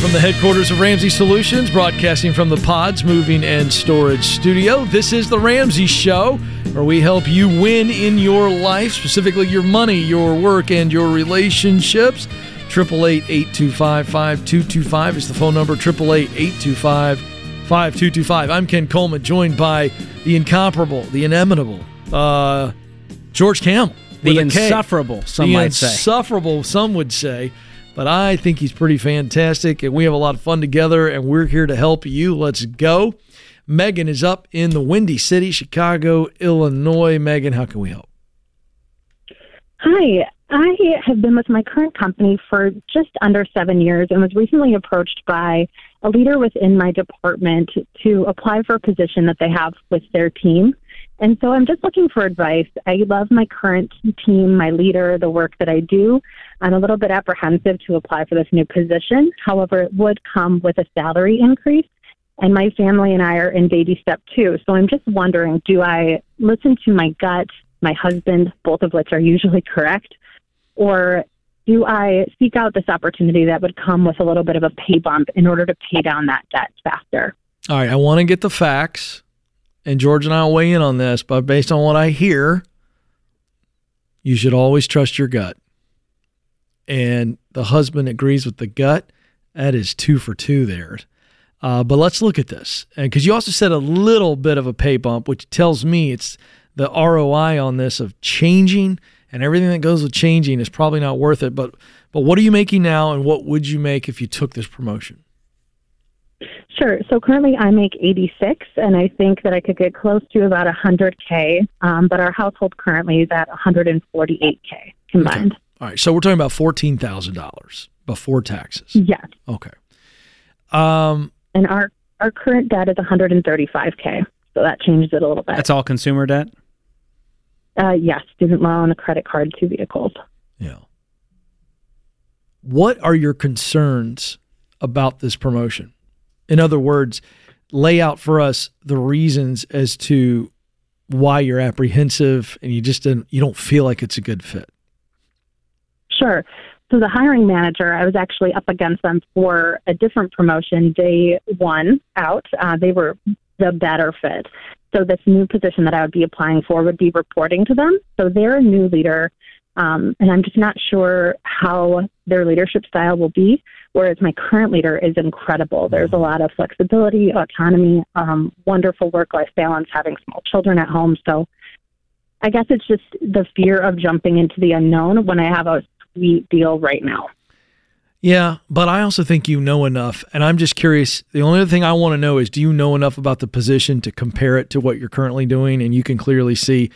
From the headquarters of Ramsey Solutions, broadcasting from the Pods Moving and Storage Studio. This is The Ramsey Show, where we help you win in your life, specifically your money, your work, and your relationships. 888 825 5225 is the phone number. 888 825 5225. I'm Ken Coleman, joined by the incomparable, the inimitable, uh, George Kamel. The with a K. insufferable, some the might say. insufferable, some would say. But I think he's pretty fantastic, and we have a lot of fun together, and we're here to help you. Let's go. Megan is up in the Windy City, Chicago, Illinois. Megan, how can we help? Hi, I have been with my current company for just under seven years and was recently approached by a leader within my department to apply for a position that they have with their team. And so I'm just looking for advice. I love my current team, my leader, the work that I do. I'm a little bit apprehensive to apply for this new position. However, it would come with a salary increase. And my family and I are in baby step two. So I'm just wondering do I listen to my gut, my husband, both of which are usually correct? Or do I seek out this opportunity that would come with a little bit of a pay bump in order to pay down that debt faster? All right, I want to get the facts, and George and I will weigh in on this, but based on what I hear, you should always trust your gut. And the husband agrees with the gut. That is two for two there. Uh, but let's look at this. And because you also said a little bit of a pay bump, which tells me it's the ROI on this of changing and everything that goes with changing is probably not worth it. But but what are you making now, and what would you make if you took this promotion? Sure. So currently I make 86, and I think that I could get close to about 100K, um, but our household currently is at 148K combined. All right, so we're talking about fourteen thousand dollars before taxes. Yes. Okay. Um, And our, our current debt is 135K, so that changes it a little bit. That's all consumer debt? Uh, yes, student loan, a credit card, two vehicles. yeah. What are your concerns about this promotion? In other words, lay out for us the reasons as to why you're apprehensive and you just didn't, you don't feel like it's a good fit. Sure. So the hiring manager, I was actually up against them for a different promotion. They won out. Uh, they were the better fit. So this new position that I would be applying for would be reporting to them. So they're a new leader, um, and I'm just not sure how their leadership style will be. Whereas my current leader is incredible. There's a lot of flexibility, autonomy, um, wonderful work-life balance, having small children at home. So I guess it's just the fear of jumping into the unknown when I have a sweet deal right now. Yeah, but I also think you know enough. And I'm just curious. The only other thing I want to know is do you know enough about the position to compare it to what you're currently doing? And you can clearly see,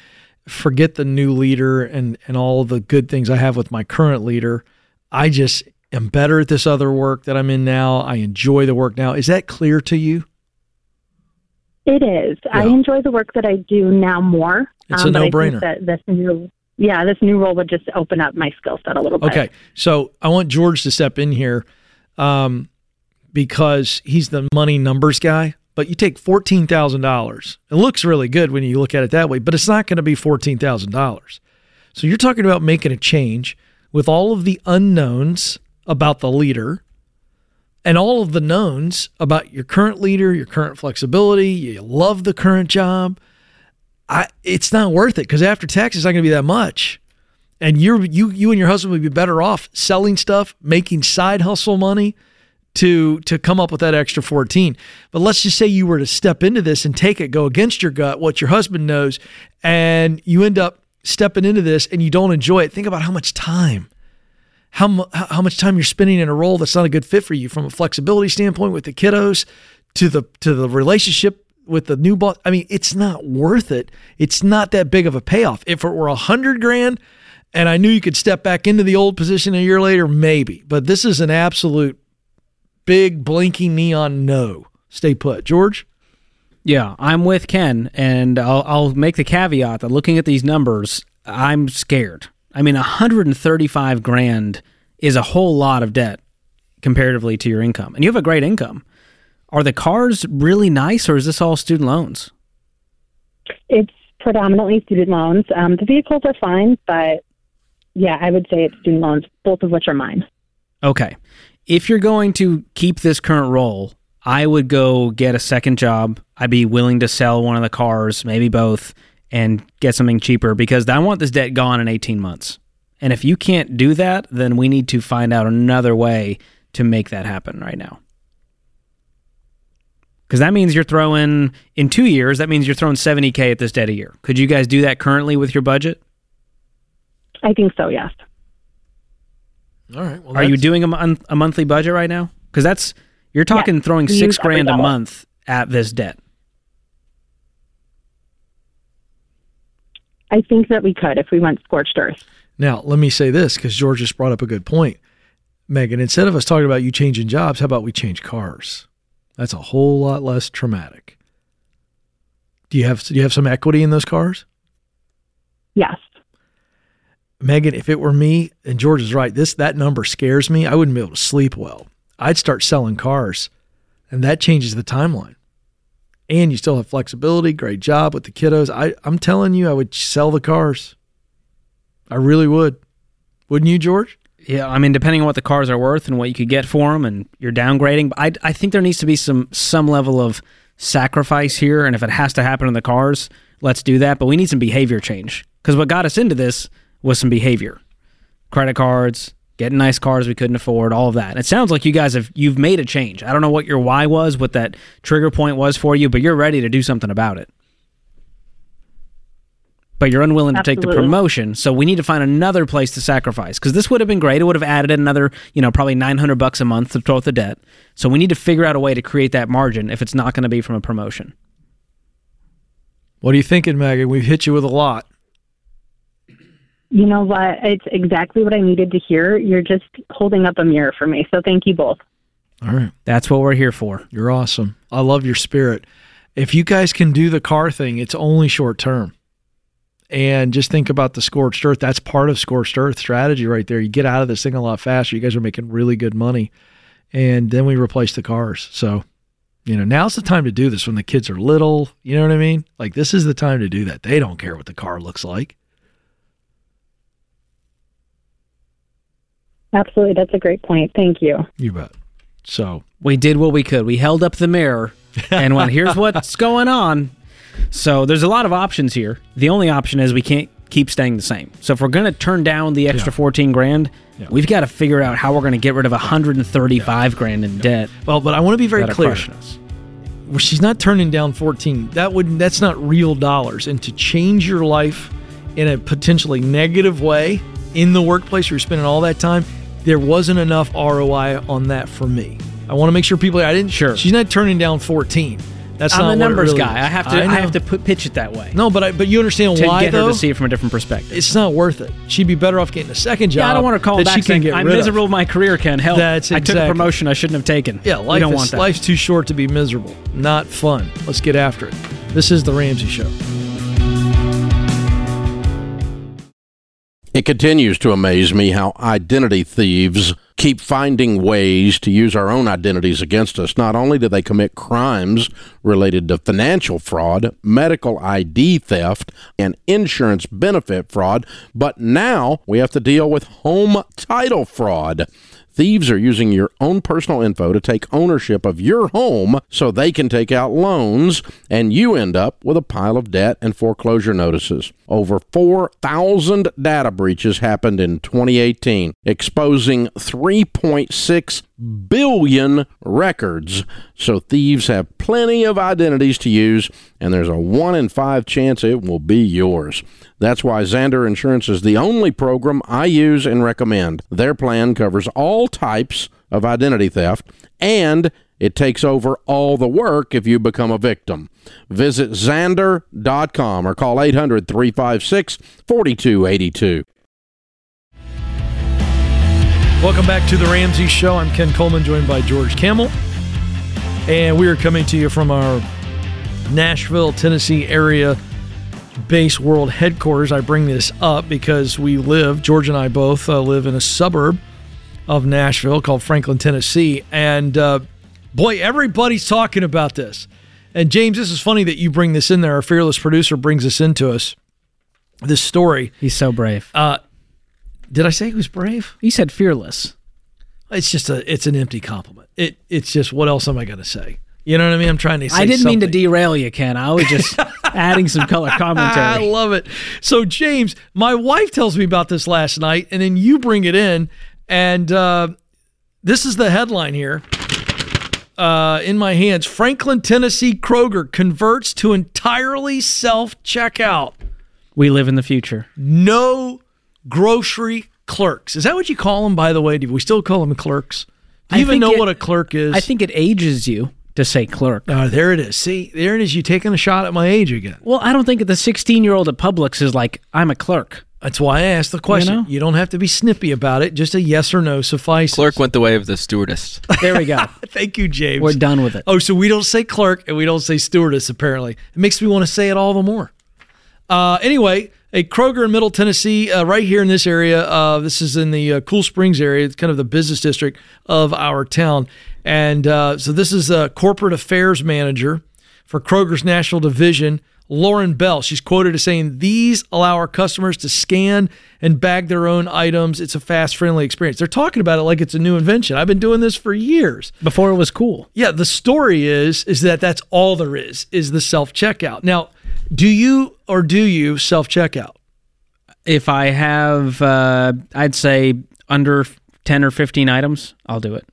forget the new leader and, and all the good things I have with my current leader. I just am better at this other work that I'm in now. I enjoy the work now. Is that clear to you? It is. I enjoy the work that I do now more. It's a um, think no-brainer. This new, yeah, this new role would just open up my skill set a little bit. Okay. So I want George to step in here um, because he's the money numbers guy. But you take $14,000. It looks really good when you look at it that way, but it's not going to be $14,000. So you're talking about making a change with all of the unknowns about the leader and all of the knowns about your current leader, your current flexibility, you love the current job. I it's not worth it because after tax it's not going to be that much and you're you you and your husband would be better off selling stuff, making side hustle money to to come up with that extra 14. But let's just say you were to step into this and take it, go against your gut, what your husband knows, and you end up stepping into this and you don't enjoy it. Think about how much time how how much time you're spending in a role that's not a good fit for you from a flexibility standpoint with the kiddos to the to the relationship with the new boss. I mean, it's not worth it. It's not that big of a payoff. If it were a hundred grand and I knew you could step back into the old position a year later, maybe. But this is an absolute big blinking neon no. Stay put. George? Yeah, I'm with Ken, and I'll, I'll make the caveat that looking at these numbers, I'm scared. I mean, 135 grand is a whole lot of debt comparatively to your income, and you have a great income. Are the cars really nice, or is this all student loans? It's predominantly student loans. Um, the vehicles are fine, but yeah, I would say it's student loans, both of which are mine. Okay. If you're going to keep this current role, I would go get a second job. I'd be willing to sell one of the cars, maybe both, and get something cheaper because I want this debt gone in 18 months. And if you can't do that, then we need to find out another way to make that happen right now. Because that means you're throwing, in two years, that means you're throwing 70K at this debt a year. Could you guys do that currently with your budget? I think so, yes. All right. Well, Are you doing a, mon- a monthly budget right now? Because that's, you're talking Yes, throwing six grand a month at this debt. I think that we could if we went scorched earth. Now, let me say this because George just brought up a good point. Megan, instead of us talking about you changing jobs, how about we change cars? That's a whole lot less traumatic. Do you have do you have some equity in those cars? Yes. Megan, if it were me, and George is right, this that number scares me. I wouldn't be able to sleep well. I'd start selling cars, and that changes the timeline. And you still have flexibility. Great job with the kiddos. I, I'm telling you, I would sell the cars. I really would. Wouldn't you, George? Yeah, I mean, depending on what the cars are worth and what you could get for them, and you're downgrading. But I, I think there needs to be some some level of sacrifice here, and if it has to happen in the cars, let's do that. But we need some behavior change because what got us into this was some behavior, credit cards, getting nice cars we couldn't afford, all of that. And it sounds like you guys have you've made a change. I don't know what your why was, what that trigger point was for you, but you're ready to do something about it. But you're unwilling to take the promotion, so we need to find another place to sacrifice. Because this would have been great; it would have added another, you know, probably nine hundred bucks a month to throw at the debt. So we need to figure out a way to create that margin if it's not going to be from a promotion. What are you thinking, Megan? We've hit you with a lot. You know what? It's exactly what I needed to hear. You're just holding up a mirror for me. So thank you both. All right. That's what we're here for. You're awesome. I love your spirit. If you guys can do the car thing, it's only short term. And just think about the scorched earth. That's part of scorched earth strategy right there. You get out of this thing a lot faster. You guys are making really good money. And then we replace the cars. So, you know, now's the time to do this when the kids are little. You know what I mean? Like, this is the time to do that. They don't care what the car looks like. Absolutely. That's a great point. Thank you. You bet. So, We did what we could. We held up the mirror and went, here's what's going on. So there's a lot of options here. The only option is we can't keep staying the same. So if we're going to turn down the extra Yeah. 14 grand, Yeah. we've got to figure out how we're going to get rid of 135 grand in debt. well, but I want to be very clear. Well, she's not turning down 14 that would that's not real dollars and to change your life in a potentially negative way in the workplace where you're spending all that time there wasn't enough roi on that for me i want to make sure people i didn't Sure. she's not turning down 14 that's I'm not a numbers really guy. is. I have to. I, know. have to put, pitch it that way no but I, but you understand why? Though to why get her though to see it from a different perspective. it's not worth it she'd be better off getting a second job yeah, I don't want to call back she can get I'm rid of. miserable my career. Ken, help! That's exactly. I took a promotion I shouldn't have taken. Yeah, life don't is, want that. life's too short to be miserable. Not fun. Let's get after it. This is the Ramsey Show. It continues to amaze me how identity thieves keep finding ways to use our own identities against us. Not only do they commit crimes related to financial fraud, medical ID theft, and insurance benefit fraud, but now we have to deal with home title fraud. Thieves are using your own personal info to take ownership of your home so they can take out loans, and you end up with a pile of debt and foreclosure notices. Over 4,000 data breaches happened in 2018, exposing 3.6 billion records. So thieves have plenty of identities to use, and there's a 1 in 5 chance it will be yours. That's why Zander Insurance is the only program I use and recommend. Their plan covers all types of identity theft and it takes over all the work if you become a victim. Visit Zander.com or call 800 356 4282. Welcome back to the Ramsey Show. I'm Ken Coleman, joined by George Kamel. And we are coming to you from our Nashville, Tennessee area base world headquarters. I bring this up because we live, George and I both uh, live in a suburb of Nashville called Franklin, Tennessee. And uh, boy, everybody's talking about this. And James, this is funny that you bring this in there. Our fearless producer brings this into us. This story. He's so brave. Uh, did I say he was brave? he said fearless. It's just a it's an empty compliment. It it's just what else am I going to say? You know what I mean? I'm trying to say I didn't mean to derail you, Ken. I was just adding some color commentary. I love it. So, James, my wife tells me about this last night, and then you bring it in, and uh, this is the headline here uh, in my hands. Franklin, Tennessee Kroger converts to entirely self checkout. We live in the future. No grocery clerks. Is that what you call them, by the way? Do we still call them clerks? Do I you even know it- what a clerk is? I think it ages you to say clerk. Oh, there it is. See, there it is. You taking a shot at my age again. Well, I don't think the 16 year old at Publix is like, I'm a clerk. That's why I asked the question. know? You don't have to be snippy about it. Just a yes or no suffices. Clerk went the way of the stewardess. There we go. Thank you, James. We're done with it. Oh, so we don't say clerk and we don't say stewardess, apparently. It makes me want to say it all the more. Uh, anyway, a Kroger in Middle Tennessee, uh, right here in this area. Uh, this is in the uh, Cool Springs area. It's kind of the business district of our town. And uh, so this is a corporate affairs manager for Kroger's National Division, Lauren Bell. She's quoted as saying, These allow our customers to scan and bag their own items. It's a fast, friendly experience. They're talking about it like it's a new invention. I've been doing this for years. Before it was cool. Yeah, the story is is that that's all there is is the self checkout. Now, do you or do you self checkout? If I have, uh, I'd say under 10 or 15 items, I'll do it.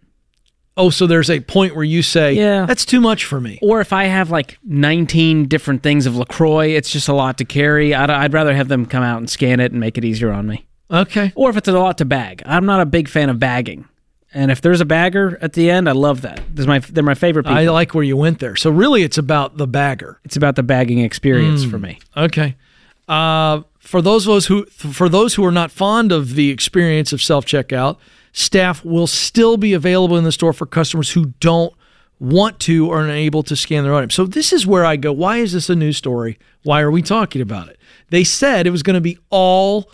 Oh, so there's a point where you say, Yeah. that's too much for me. Or if I have like 19 different things of LaCroix, it's just a lot to carry. I'd, I'd rather have them come out and scan it and make it easier on me. Okay. Or if it's a lot to bag. I'm not a big fan of bagging. And if there's a bagger at the end, I love that. Is my, they're my favorite people. I like where you went there. So really it's about the bagger. it's about the bagging experience for me. Okay. Uh, for those of us who for those who are not fond of the experience of self checkout, staff will still be available in the store for customers who don't want to or are unable to scan their items. So this is where I go. Why is this a news story? Why are we talking about it? They said it was going to be all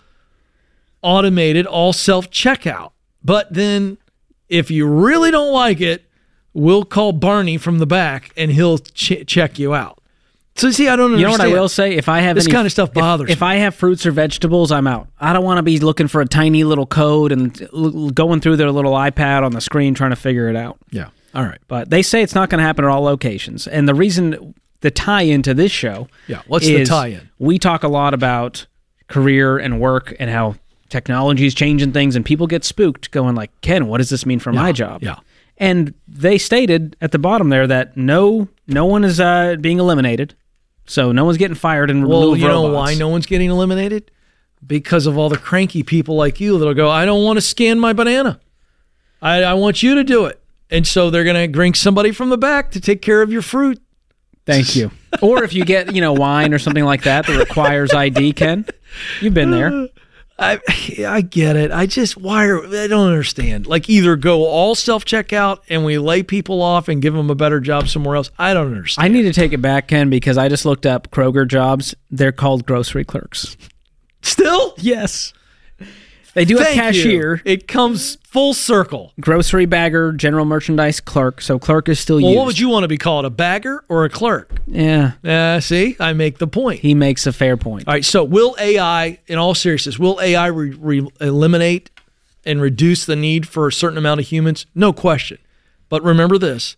automated, all self checkout. But then if you really don't like it, we'll call Barney from the back and he'll ch- check you out. So see, I don't Understand. You know what I will say? If I have This any- kind of stuff if- bothers If, me. I have fruits or vegetables, I'm out. I don't want to be looking for a tiny little code and l- going through their little iPad on the screen trying to figure it out. Yeah. All right. But they say it's not going to happen at all locations. And the reason the tie into this show, Yeah, what's the tie-in? We talk a lot about career and work and how technology is changing things, and people get spooked, going like, "Ken, what does this mean for my job?" yeah. And they stated at the bottom there that no, no one is uh, being eliminated, so no one's getting fired and Well, you know robots. why no one's getting eliminated? Because of all the cranky people like you that'll go, I don't want to scan my banana. I, I want you to do it. And so they're going to drink somebody from the back to take care of your fruit. Thank you. or if you get, you know, wine or something like that that requires ID, Ken, you've been there. I I get it. I just why are I don't understand. Like either go all self checkout and we lay people off and give them a better job somewhere else. I don't understand. I need to take it back, Ken, because I just looked up Kroger jobs. They're called grocery clerks. Still, Yes. They do Thank a cashier, You. It comes full circle. grocery bagger, general merchandise clerk. So clerk is still Well, used. what would you want to be called? A bagger or a clerk? yeah. Uh, see, I make the point. He makes a fair point. All right. So, will AI, in all seriousness, will AI re- re- eliminate and reduce the need for a certain amount of humans? No question. But remember this: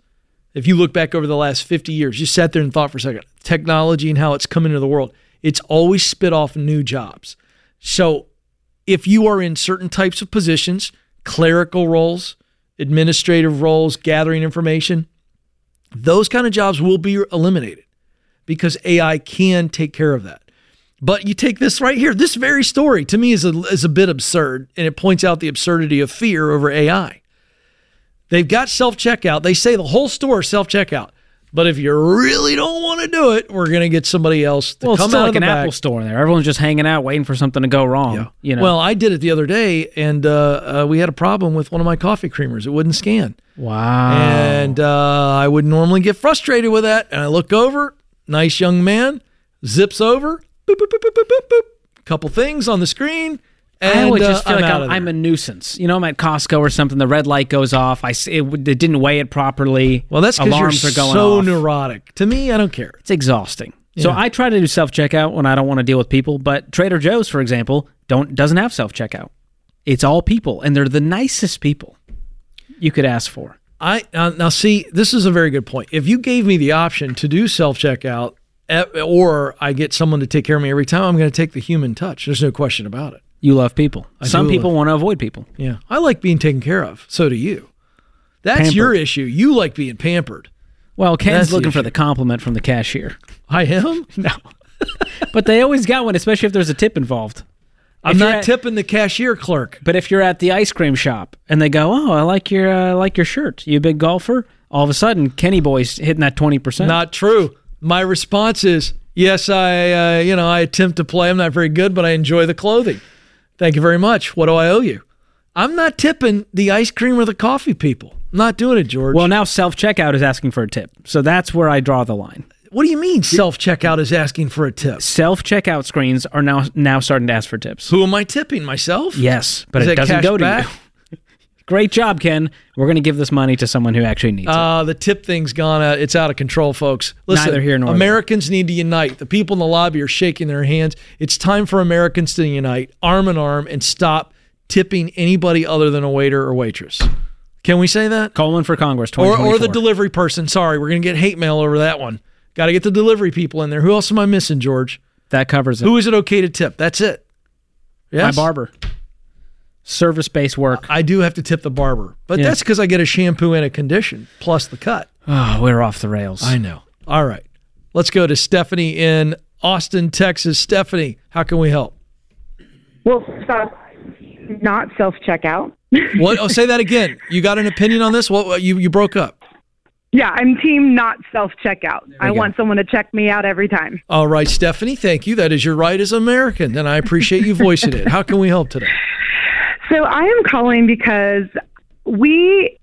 if you look back over the last fifty years, you sat there and thought for a second, technology and how it's come into the world, it's always spit off new jobs. So, if you are in certain types of positions, clerical roles, administrative roles, gathering information, those kind of jobs will be eliminated because AI can take care of that. But you take this right here, this very story to me is a, is a bit absurd, and it points out the absurdity of fear over AI. They've got self checkout. They say the whole store self checkout. But if you really don't want to do it, we're going to get somebody else to Well, it's come still out like of the an back. Apple store in there. Everyone's just hanging out, waiting for something to go wrong. You know. Well, I did it the other day, and uh, uh, we had a problem with one of my coffee creamers. It wouldn't scan. wow. And uh, I would normally get frustrated with that. And I look over, nice young man, zips over, boop, boop, boop, boop, boop, boop, boop. Couple things on the screen. And I always uh, just feel I'm like I'm, I'm a nuisance. You know, I'm at Costco or something. The red light goes off. I it, it didn't weigh it properly. Well, that's because you're alarms are going so off. neurotic. To me, I don't care. It's exhausting. So I try to do self checkout when I don't want to deal with people. But Trader Joe's, for example, don't doesn't have self checkout. It's all people, and they're the nicest people. you could ask for. I now, now see this is a very good point. If you gave me the option to do self checkout, eh, or I get someone to take care of me every time, I'm going to take the human touch. There's no question about it. You love people. I Some people love- want to avoid people. Yeah, I like being taken care of. So do you. That's Pampered. your issue. You like being pampered. Well, Ken's That's the looking for the compliment from the cashier. I am. No. but they always got one, especially if there's a tip involved. I'm If not at- tipping the cashier clerk. But if you're at the ice cream shop and they go, "Oh, I like your uh, I like your shirt. You a big golfer?" All of a sudden, Kenny Boy's hitting that twenty percent. Not true. My response is yes. I uh, you know I attempt to play. I'm not very good, but I enjoy the clothing. Thank you very much. What do I owe you? I'm not tipping the ice cream or the coffee people. I'm not doing it, George. Well, now self checkout is asking for a tip, so that's where I draw the line. what do you mean self checkout is asking for a tip? Self checkout screens are now now starting to ask for tips. Who am I tipping? Myself? Yes, but Is it that doesn't cash go to back? you. Great job, Ken. We're going to give this money to someone who actually needs it. Uh, the tip thing's gone out. It's out of control, folks. Listen, Neither here nor there. Americans need to unite. The people in the lobby are shaking their hands. It's time for Americans to unite, arm in arm, and stop tipping anybody other than a waiter or waitress. Can we say that? Coleman for Congress, Or, or the delivery person. Sorry, we're going to get hate mail over that one. Got to get the delivery people in there. Who else am I missing, George? that covers it. Who is it okay to tip? That's it. Yes? My barber. Service based work. I do have to tip the barber, but Yeah. that's because I get a shampoo and a condition plus the cut. Oh, we're off the rails. I know. All right. Let's go to Stephanie in Austin, Texas. Stephanie, how can we help? Well, stop. Not self checkout. What? Oh, say that again. You got an opinion on this? What? what you you broke up? Yeah, I'm team not self checkout. I go. want someone to check me out every time. All right, Stephanie. Thank you. That is your right as American, and I appreciate you voicing it. How can we help today? So I am calling because we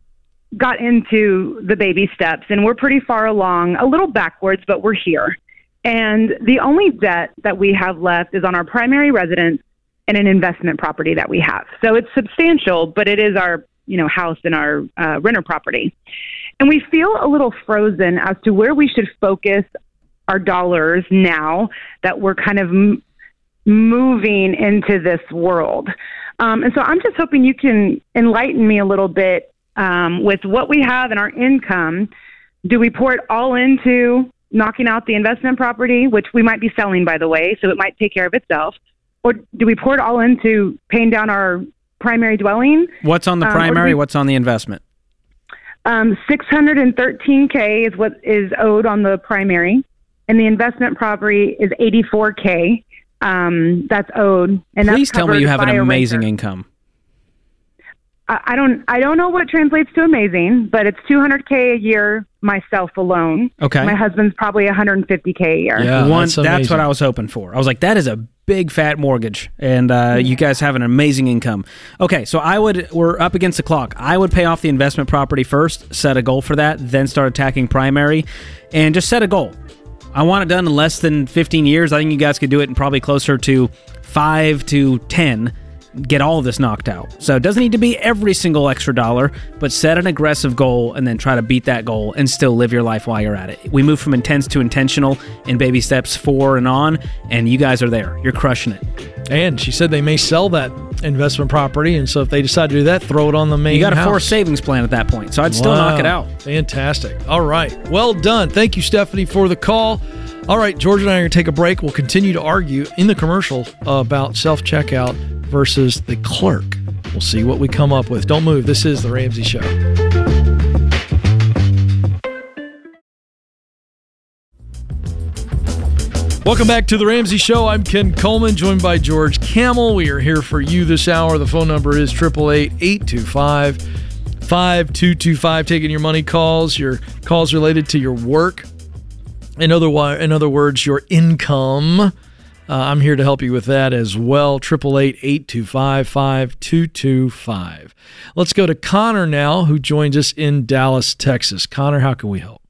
got into the baby steps and we're pretty far along, a little backwards, but we're here. And the only debt that we have left is on our primary residence and an investment property that we have. So it's substantial, but it is our, you know, house and our uh, renter property. And we feel a little frozen as to where we should focus our dollars now that we're kind of m- moving into this world. Um, and so I'm just hoping you can enlighten me a little bit um, with what we have in our income. Do we pour it all into knocking out the investment property, which we might be selling, by the way, so it might take care of itself? Or do we pour it all into paying down our primary dwelling? What's on the Um, primary? we- what's on the investment? Um, 613K is what is owed on the primary, and the investment property is 84K. Um, that's owed, and Please that's tell me you have an amazing renter. income. I I don't I don't know what translates to amazing, but it's 200k a year myself alone. Okay. My husband's probably 150k a year. Yeah, One, that's that's, what I was hoping for. I was like, that is a big fat mortgage, and uh, you guys have an amazing income. Okay, so I would we're up against the clock. I would pay off the investment property first, set a goal for that, then start attacking primary, and just set a goal. I want it done in less than 15 years. I think you guys could do it in probably closer to five to 10. Get all of this knocked out. So it doesn't need to be every single extra dollar, but set an aggressive goal and then try to beat that goal and still live your life while you're at it. We move from intense to intentional in baby steps four and on, and you guys are there. You're crushing it. And she said they may sell that investment property, and so if they decide to do that, throw it on the main. You got a house. forced savings plan at that point, so I'd still knock it out. Fantastic. All right. Well done. Thank you, Stephanie, for the call. All right, George and I are going to take a break. We'll continue to argue in the commercial about self checkout versus the clerk. We'll see what we come up with. Don't move. This is The Ramsey Show. Welcome back to the Ramsey Show. I'm Ken Coleman, joined by George Kamel. We are here for you this hour. The phone number is 888 825 5225. Taking your money calls, your calls related to your work. In other, in other words, your income. Uh, I'm here to help you with that as well. 888 825 5225. Let's go to Connor now, who joins us in Dallas, Texas. Connor, how can we help?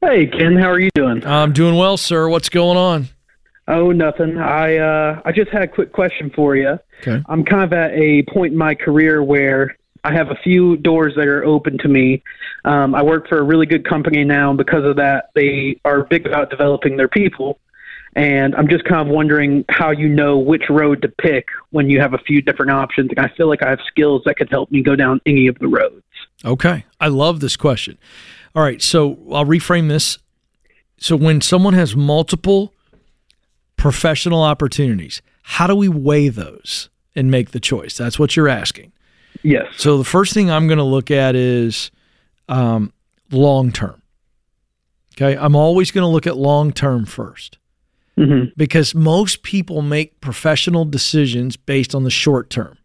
Hey Ken, how are you doing? I'm doing well, sir. What's going on? Oh, nothing. I uh, I just had a quick question for you. Okay. I'm kind of at a point in my career where I have a few doors that are open to me. Um, I work for a really good company now, and because of that, they are big about developing their people. And I'm just kind of wondering how you know which road to pick when you have a few different options. And I feel like I have skills that could help me go down any of the roads. Okay. I love this question. All right. So I'll reframe this. So when someone has multiple professional opportunities, how do we weigh those and make the choice? That's what you're asking. Yes. So the first thing I'm going to look at is um, long term. Okay. I'm always going to look at long term first hmm because most people make professional decisions based on the short term.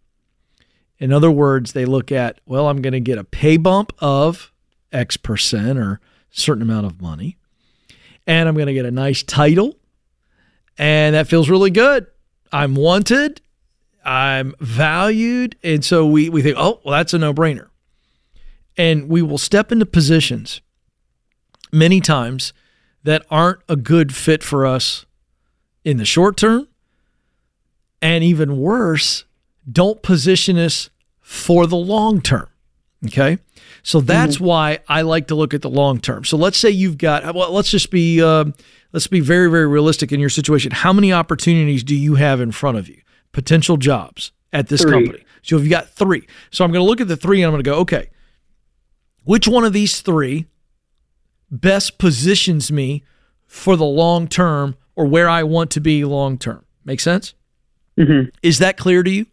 In other words, they look at, well, I'm going to get a pay bump of X percent or a certain amount of money, and I'm going to get a nice title, and that feels really good. I'm wanted, I'm valued, and so we, we think, oh, well, that's a no brainer. And we will step into positions many times that aren't a good fit for us in the short term, and even worse, don't position us for the long term. Okay. So that's why I like to look at the long term. So let's say you've got, well, let's just be, uh, let's be very, very realistic in your situation. How many opportunities do you have in front of you? Potential jobs at this Three. company. So you've got three. So I'm going to look at the three and I'm going to go, okay, which one of these three best positions me for the long term or where I want to be long term? Make sense? hmm Is that clear to you?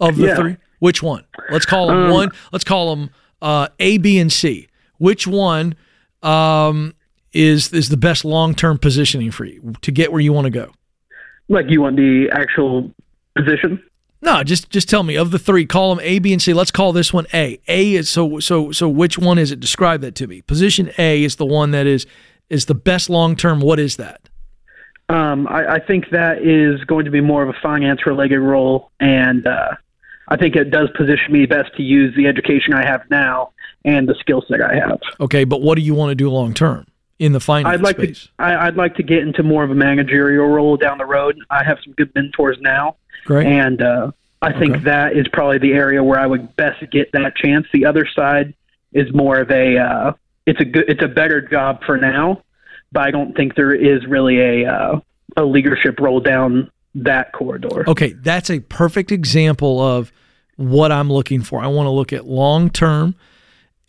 Of the Yeah. three, which one? Let's call them Um, one. Let's call them uh, A, B, and C. Which one um, is is the best long term positioning for you to get where you want to go? Like you want the actual position? No, just just tell me of the three. Call them A, B, and C. Let's call this one A. A is so so so. Which one is it? Describe that to me. Position A is the one that is is the best long term. What is that? Um, I, I think that is going to be more of a finance related role, and uh, I think it does position me best to use the education I have now and the skill set I have. Okay, but what do you want to do long term in the finance I'd like space? to. I, I'd like to get into more of a managerial role down the road. I have some good mentors now, Great. and uh, I think Okay. that is probably the area where I would best get that chance. The other side is more of a. Uh, it's a good. It's a better job for now, but I don't think there is really a uh, a leadership role down that corridor. Okay, that's a perfect example of what I'm looking for. I want to look at long term,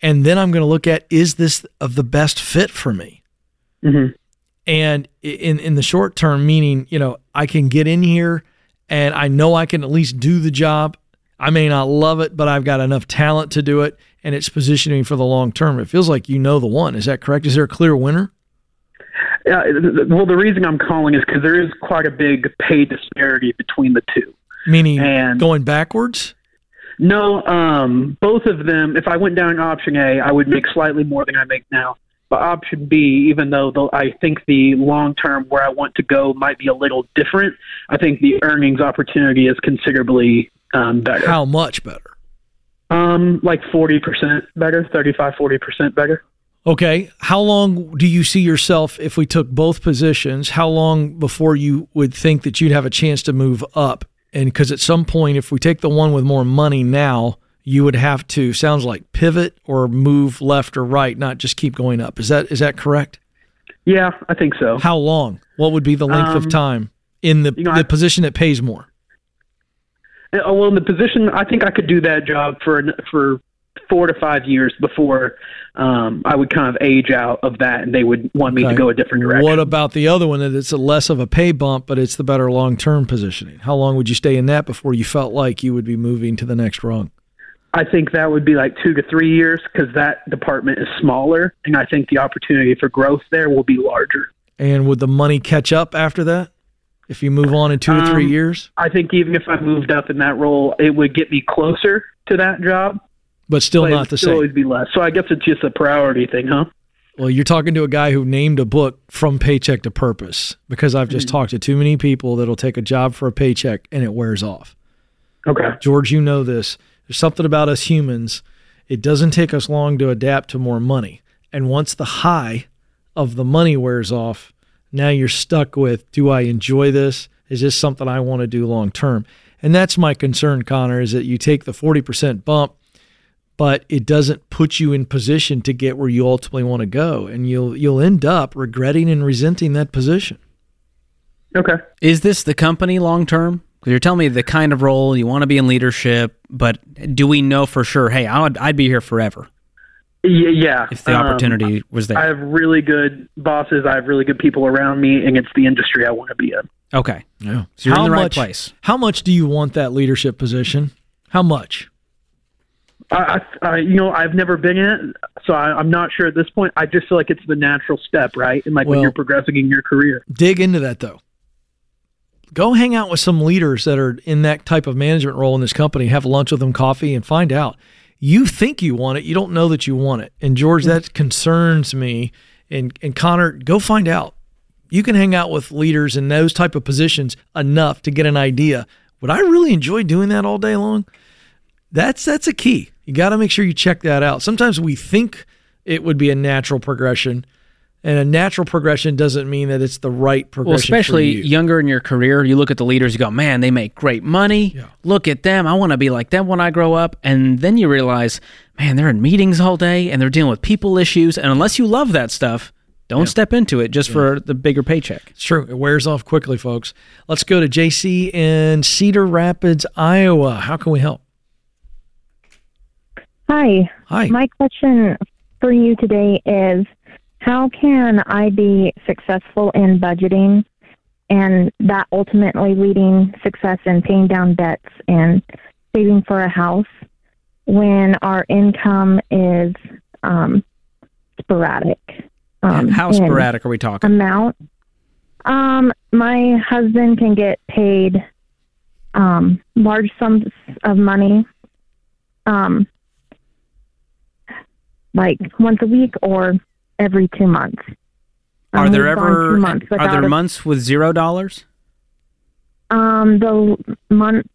and then I'm going to look at is this of the best fit for me? hmm And in in the short term, meaning you know I can get in here and I know I can at least do the job. I may not love it, but I've got enough talent to do it, and it's positioning for the long term. It feels like you know the one. Is that correct? Is there a clear winner? Yeah, well, the reason I'm calling is because there is quite a big pay disparity between the two. Meaning And- going backwards? No, um, both of them. If I went down option A, I would make slightly more than I make now. But option B, even though the, I think the long term where I want to go might be a little different, I think the earnings opportunity is considerably um, better. How much better? Um, like forty percent better, 35 40 percent better. Okay. How long do you see yourself if we took both positions? How long before you would think that you'd have a chance to move up? And because at some point, if we take the one with more money now, you would have to sounds like pivot or move left or right, not just keep going up. Is that is that correct? Yeah, I think so. How long? What would be the length of Um, time in the you know, the I- position that pays more? Uh, Well, in the position, I think I could do that job for for four to five years before um, I would kind of age out of that, and they would want me Okay. to go a different direction. What about the other one that it's a less of a pay bump, but it's the better long term positioning? How long would you stay in that before you felt like you would be moving to the next rung? I think that would be like two to three years because that department is smaller, and I think the opportunity for growth there will be larger. And would the money catch up after that? If you move on in two to three Um, years, I think even if I moved up in that role, it would get me closer to that job, but still but not the still same. always be less. So I guess it's just a priority thing, huh? Well, you're talking to a guy who named a book from paycheck to purpose because I've just talked to too many people that'll take a job for a paycheck and it wears off. Okay. George, you know this. There's something about us humans. It doesn't take us long to adapt to more money. And once the high of the money wears off, now you're stuck with do I enjoy this? Is this something I want to do long term? And that's my concern, Connor, is that you take the 40% bump, but it doesn't put you in position to get where you ultimately want to go. And you'll you'll end up regretting and resenting that position. Okay. Is this the company long term? Because you're telling me the kind of role you want to be in leadership, but do we know for sure? Hey, I would, I'd be here forever. Y- yeah. if the um, opportunity was there. I have really good bosses. I have really good people around me, and it's the industry I want to be in. okay. Yeah. So you're in how the right much, place. How much do you want that leadership position? How much? I, I, I you know, I've never been in it, so I, I'm not sure at this point. I just feel like it's the natural step, right? And like Well- when you're progressing in your career. Dig into that though. Go hang out with some leaders that are in that type of management role in this company. Have lunch with them, coffee, and find out. You think you want it, you don't know that you want it. And George, that concerns me. And and Connor, go find out. You can hang out with leaders in those type of positions enough to get an idea. Would I really enjoy doing that all day long? That's that's a key. You got to make sure you check that out. Sometimes we think it would be a natural progression, and a natural progression doesn't mean that it's the right progression. Well, especially for you. younger in your career, you look at the leaders, you go, man, they make great money. Yeah. Look at them. I want to be like them when I grow up. And then you realize, man, they're in meetings all day and they're dealing with people issues. And unless you love that stuff, don't step into it just for the bigger paycheck. It's true. It wears off quickly, folks. Let's go to JC in Cedar Rapids, Iowa. How can we help? Hi. Hi. My question for you today is how can I be successful in budgeting and that ultimately leading success in paying down debts and saving for a house when our income is um, sporadic? Um, How sporadic are we talking? Amount. Um, my husband can get paid um, large sums of money um, like once a week or every two months. Are Um, there ever months are there a- months with zero dollars? Um, the month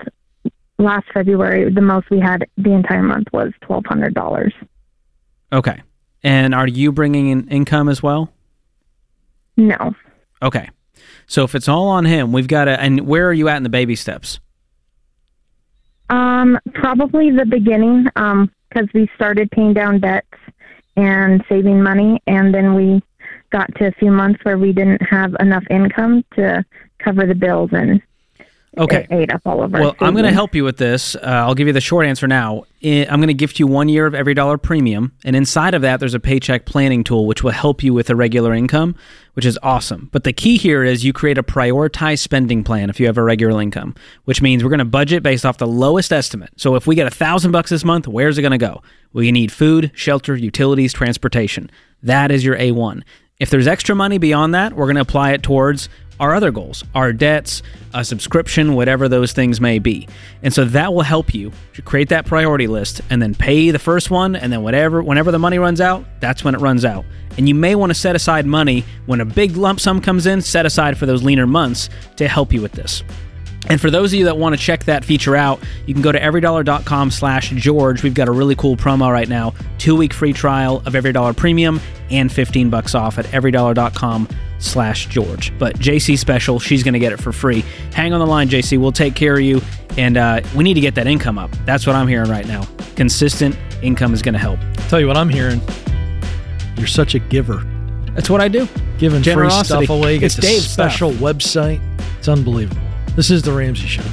last February, the most we had the entire month was twelve hundred dollars. Okay. And are you bringing in income as well? No, Okay. So if it's all on him, we've got to. And where are you at in the baby steps? um, probably the beginning, um, because we started paying down debts and saving money, and then we got to a few months where we didn't have enough income to cover the bills, and Okay. it ate up all of our. Well, I'm going to help you with this. Uh, I'll give you the short answer now. I'm going to gift you one year of EveryDollar premium, and inside of that, there's a paycheck planning tool which will help you with a regular income, which is awesome. But the key here is you create a prioritized spending plan if you have a regular income, which means we're going to budget based off the lowest estimate. So if we get a thousand bucks this month, where's it going to go? Well, you need food, shelter, utilities, transportation. That is your A1. If there's extra money beyond that, we're going to apply it towards our other goals, our debts, a subscription, whatever those things may be. And so that will help you to create that priority list and then pay the first one and then whatever whenever the money runs out, that's when it runs out. And you may want to set aside money when a big lump sum comes in, set aside for those leaner months to help you with this. And for those of you that want to check that feature out, you can go to everydollar.com slash George. We've got a really cool promo right now. Two week free trial of EveryDollar Premium and 15 bucks off at everydollar.com slash George. But JC special, she's going to get it for free. Hang on the line, JC. We'll take care of you. And uh, we need to get that income up. That's what I'm hearing right now. Consistent income is going to help. Tell you what I'm hearing. You're such a giver. That's what I do. Giving free Generosity. stuff away. You get It's Dave's stuff. special website. It's unbelievable. This is the Ramsey Show.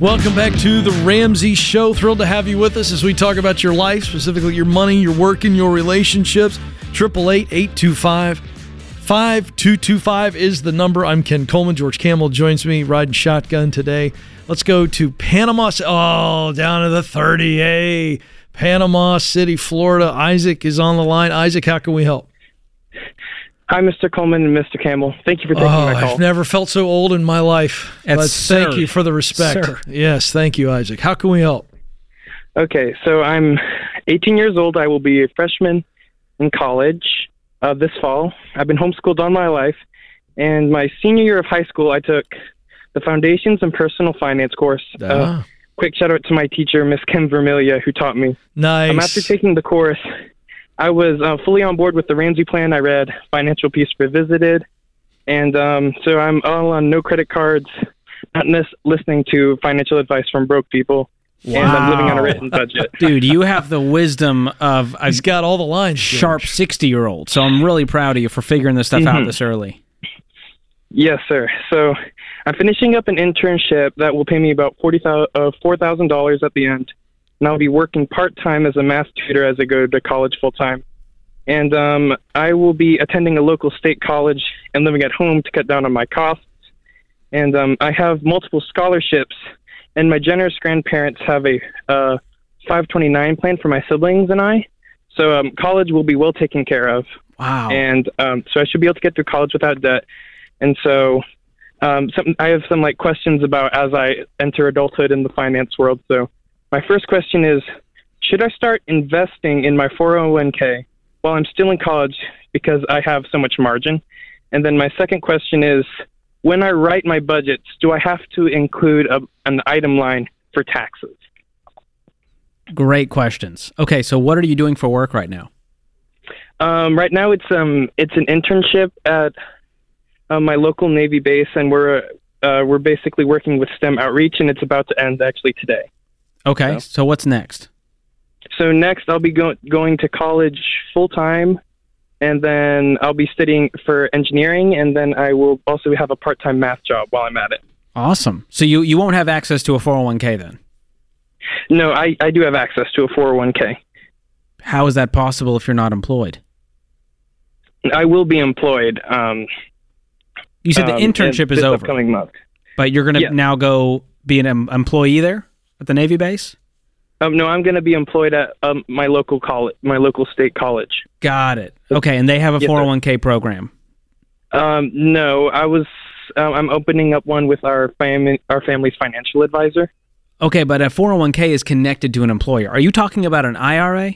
Welcome back to the Ramsey Show. Thrilled to have you with us as we talk about your life, specifically your money, your work, and your relationships. 888 5225 is the number. I'm Ken Coleman. George Kamel joins me riding shotgun today. Let's go to Panama. Oh, down to the 30A. Panama City, Florida. Isaac is on the line. Isaac, how can we help? Hi, Mr. Coleman and Mr. Kamel. Thank you for Oh, taking my call. I've never felt so old in my life. That's But thank you for the respect. Sir. Yes, thank you, Isaac. How can we help? Okay, so I'm 18 years old. I will be a freshman in college uh, this fall. I've been homeschooled all my life, and my senior year of high school, I took the Foundations and Personal Finance course. Uh, Ah, quick shout out to my teacher, Miss Kim Vermilia, who taught me. nice. Um, after taking the course, I was uh, fully on board with the Ramsey plan. I read Financial Peace Revisited, and um, so I'm all on no credit cards, not nis- listening to financial advice from broke people, and I'm living on a written budget. Dude, you have the wisdom of a He's got all the lines. George. sharp 60 year old. So I'm really proud of you for figuring this stuff out Mhm. this early. Yes, sir. So I'm finishing up an internship that will pay me about forty uh, four thousand dollars at the end, and I'll be working part time as a math tutor as I go to college full time. And um, I will be attending a local state college and living at home to cut down on my costs. And um, I have multiple scholarships, and my generous grandparents have a uh, 529 plan for my siblings and I. So um, college will be well taken care of. Wow. And um, so I should be able to get through college without debt. And so um, some, I have some like questions about as I enter adulthood in the finance world. So my first question is, should I start investing in my 401k while I'm still in college because I have so much margin? And then my second question is, when I write my budgets, do I have to include a, an item line for taxes? Great questions. Okay, so what are you doing for work right now? Um, right now, it's um, it's an internship at uh, my local Navy base, and we're uh, we're basically working with STEM outreach, and it's about to end actually today. Okay, So- so what's next? So next, I'll be go- going to college full time, and then I'll be studying for engineering, and then I will also have a part time math job while I'm at it. Awesome. So you you won't have access to a 401k then. No, I, I do have access to a 401k. How is that possible if you're not employed? I will be employed. Um, You said the um, internship is over, upcoming month. but you're going to Yeah. now go be an em- employee there at the Navy base? Um, no, I'm going to be employed at um, my local college, my local state college. Got it. Okay, and they have a Yes, 401k program. Um, no, I was. Uh, I'm opening up one with our family, our family's financial advisor. Okay, but a 401k is connected to an employer. Are you talking about an IRA?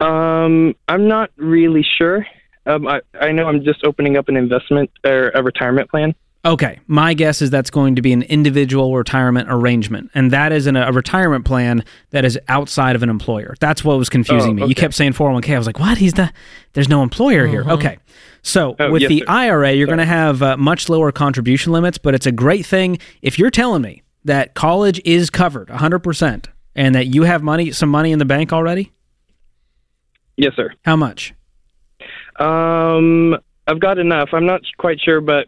Um, I'm not really sure. Um, I, I know I'm just opening up an investment or a retirement plan. Okay, my guess is that's going to be an individual retirement arrangement, and that is an, a retirement plan that is outside of an employer. That's what was confusing Oh, me. You kept saying 401k. I was like, what? He's the there's no employer here. Okay, so Oh, with yes, the sir. IRA, you're going to have uh, much lower contribution limits, but it's a great thing if you're telling me that college is covered 100 percent and that you have money, some money in the bank already. Yes, sir. How much? Um, I've got enough. I'm not quite sure, but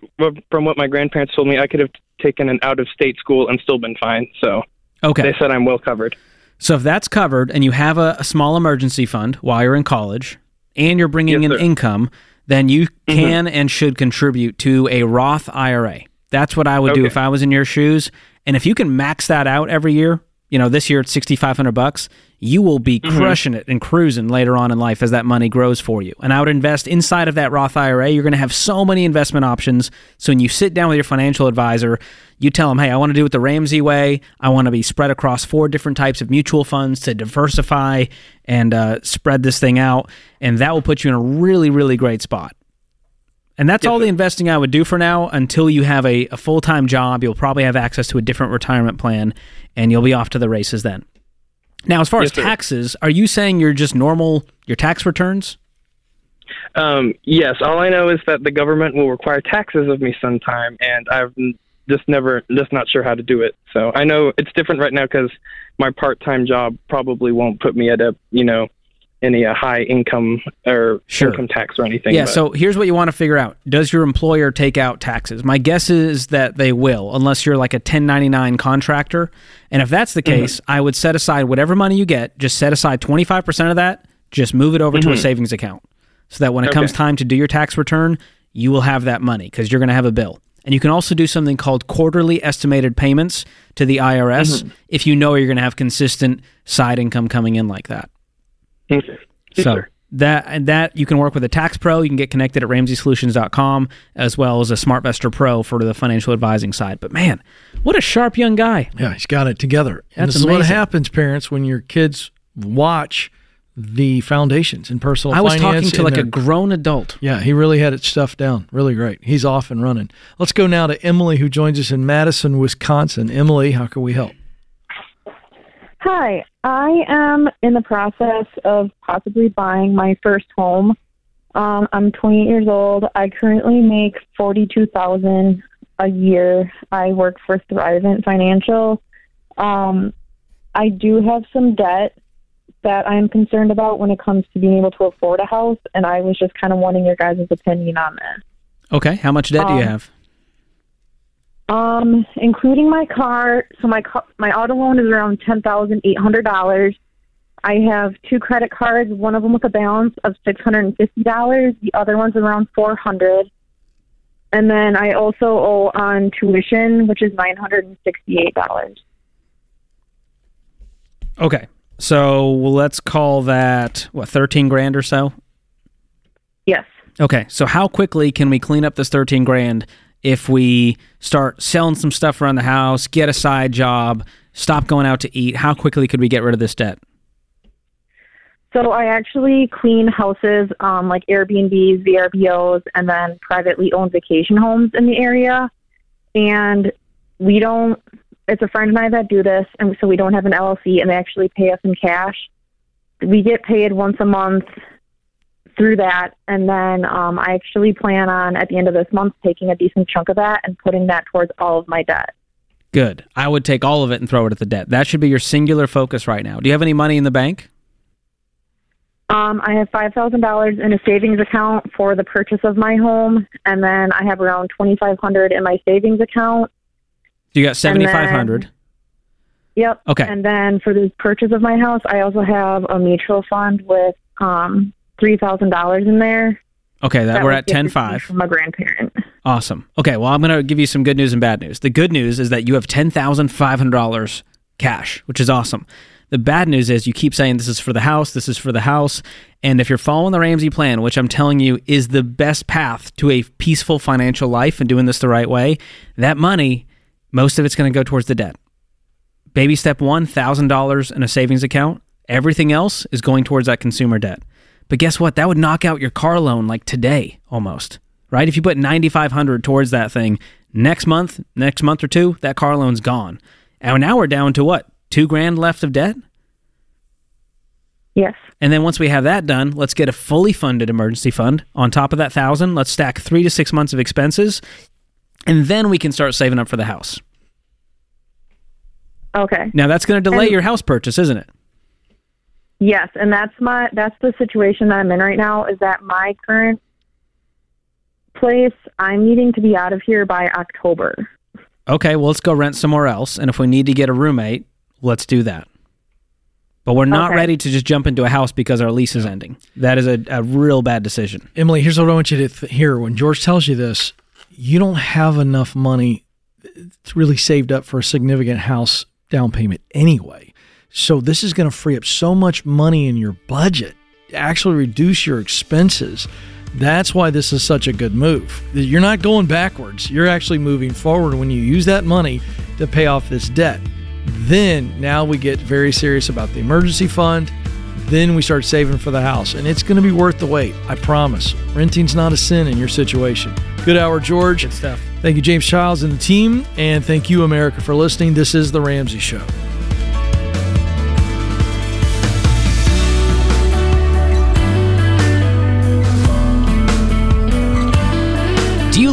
from what my grandparents told me, I could have taken an out-of-state school and still been fine. So Okay, they said I'm well covered. So if that's covered and you have a, a small emergency fund while you're in college and you're bringing Yes, in sir. Mm-hmm. income, then you can and should contribute to a Roth IRA. That's what I would do if I was in your shoes. And if you can max that out every year, you know, this year it's 6500 bucks, you will be Mm-hmm. crushing it and cruising later on in life as that money grows for you. And I would invest inside of that Roth IRA. You're going to have so many investment options. So when you sit down with your financial advisor, you tell them, hey, I want to do it the Ramsey way. I want to be spread across four different types of mutual funds to diversify and uh, spread this thing out. And that will put you in a really, really great spot. And that's all the investing I would do for now until you have a, a full time job. You'll probably have access to a different retirement plan and you'll be off to the races then. Now, as far Yes, as sir. taxes, are you saying you're just normal, your tax returns? Um, yes, all I know is that the government will require taxes of me sometime, and I've just never, just not sure how to do it. So I know it's different right now because my part-time job probably won't put me at a, you know, any uh, high income or Sure. income tax or anything. Yeah, but- so here's what you want to figure out. Does your employer take out taxes? My guess is that they will, unless you're like a 1099 contractor. And if that's the mm-hmm. case, I would set aside whatever money you get, just set aside 25% of that, just move it over to a mm-hmm. savings account. So that when it comes time to do your tax return, you will have that money because you're going to have a bill. And you can also do something called quarterly estimated payments to the IRS mm-hmm. if you know you're going to have consistent side income coming in like that. Okay. Yes, So sir. that and that you can work with a tax pro. You can get connected at RamseySolutions.com as well as a SmartVestor Pro for the financial advising side. But man, what a sharp young guy! Yeah, he's got it together. And That's this is what happens, parents, when your kids watch the foundations in personal I was talking to and like a grown adult. Yeah, he really had it stuffed down. Really great. He's off and running. Let's go now to Emily, who joins us in Madison, Wisconsin. Emily, how can we help? Hi, I am in the process of possibly buying my first home. Um, I'm 28 years old. I currently make 42,000 a year. I work for Thrivent Financial. Um, I do have some debt that I'm concerned about when it comes to being able to afford a house, and I was just kind of wanting your guys' opinion on this. Okay, how much debt do you Um, have? Um, including my car. So my car, my auto loan is around ten thousand eight hundred dollars. I have two credit cards. One of them with a balance of six hundred and fifty dollars. The other one's around four hundred. And then I also owe on tuition, which is nine hundred and sixty-eight dollars. Okay. So let's call that what, 13 grand or so? Yes. Okay. So how quickly can we clean up this 13 grand if we start selling some stuff around the house, get a side job, stop going out to eat? How quickly could we get rid of this debt? So I actually clean houses, um, like Airbnbs, VRBOs, and then privately owned vacation homes in the area. And we don't. It's a friend of mine that do this, and so we don't have an LLC, and they actually pay us in cash. We get paid once a month through that, and then um, I actually plan on at the end of this month taking a decent chunk of that and putting that towards all of my debt. Good. I would take all of it and throw it at the debt. That should be your singular focus right now. Do you have any money in the bank? Um, I have five thousand dollars in a savings account for the purchase of my home, and then I have around twenty five hundred in my savings account. So you got 7500. Yep. Okay. And then for the purchase of my house, I also have a mutual fund with um, three thousand dollars in there. Okay, that, we're at me 10.5. from a grandparent. Awesome. Okay, well, I'm going to give you some good news and bad news. The good news is that you have $10,500 cash, which is awesome. The bad news is you keep saying this is for the house, this is for the house. And if you're following the Ramsey plan, which I'm telling you is the best path to a peaceful financial life and doing this the right way, that money, most of it's going to go towards the debt. Baby step one, $1,000 in a savings account. Everything else is going towards that consumer debt. But guess what? That would knock out your car loan like today almost, right? If you put 9500 towards that thing, next month, next month or two, that car loan's gone. And now we're down to what? 2 grand left of debt? Yes. And then once we have that done, let's get a fully funded emergency fund on top of that 1000. Let's stack 3 to 6 months of expenses and then we can start saving up for the house. Okay. Now that's going to delay And- your house purchase, isn't it? Yes, and that's my that's the situation that I'm in right now. Is that my current place? I'm needing to be out of here by October. Okay, well, let's go rent somewhere else. And if we need to get a roommate, let's do that. But we're not Okay. ready to just jump into a house because our lease is ending. That is a, a real bad decision. Emily, here's what I want you to th- hear. When George tells you this, you don't have enough money to really saved up for a significant house down payment anyway. So this is going to free up so much money in your budget, actually reduce your expenses. That's why this is such a good move. You're not going backwards. You're actually moving forward when you use that money to pay off this debt. Then now we get very serious about the emergency fund. Then we start saving for the house, and it's going to be worth the wait. I promise. Renting's not a sin in your situation. Good hour, George. Good stuff. Thank you, James Childs and the team, and thank you, America, for listening. This is the Ramsey Show.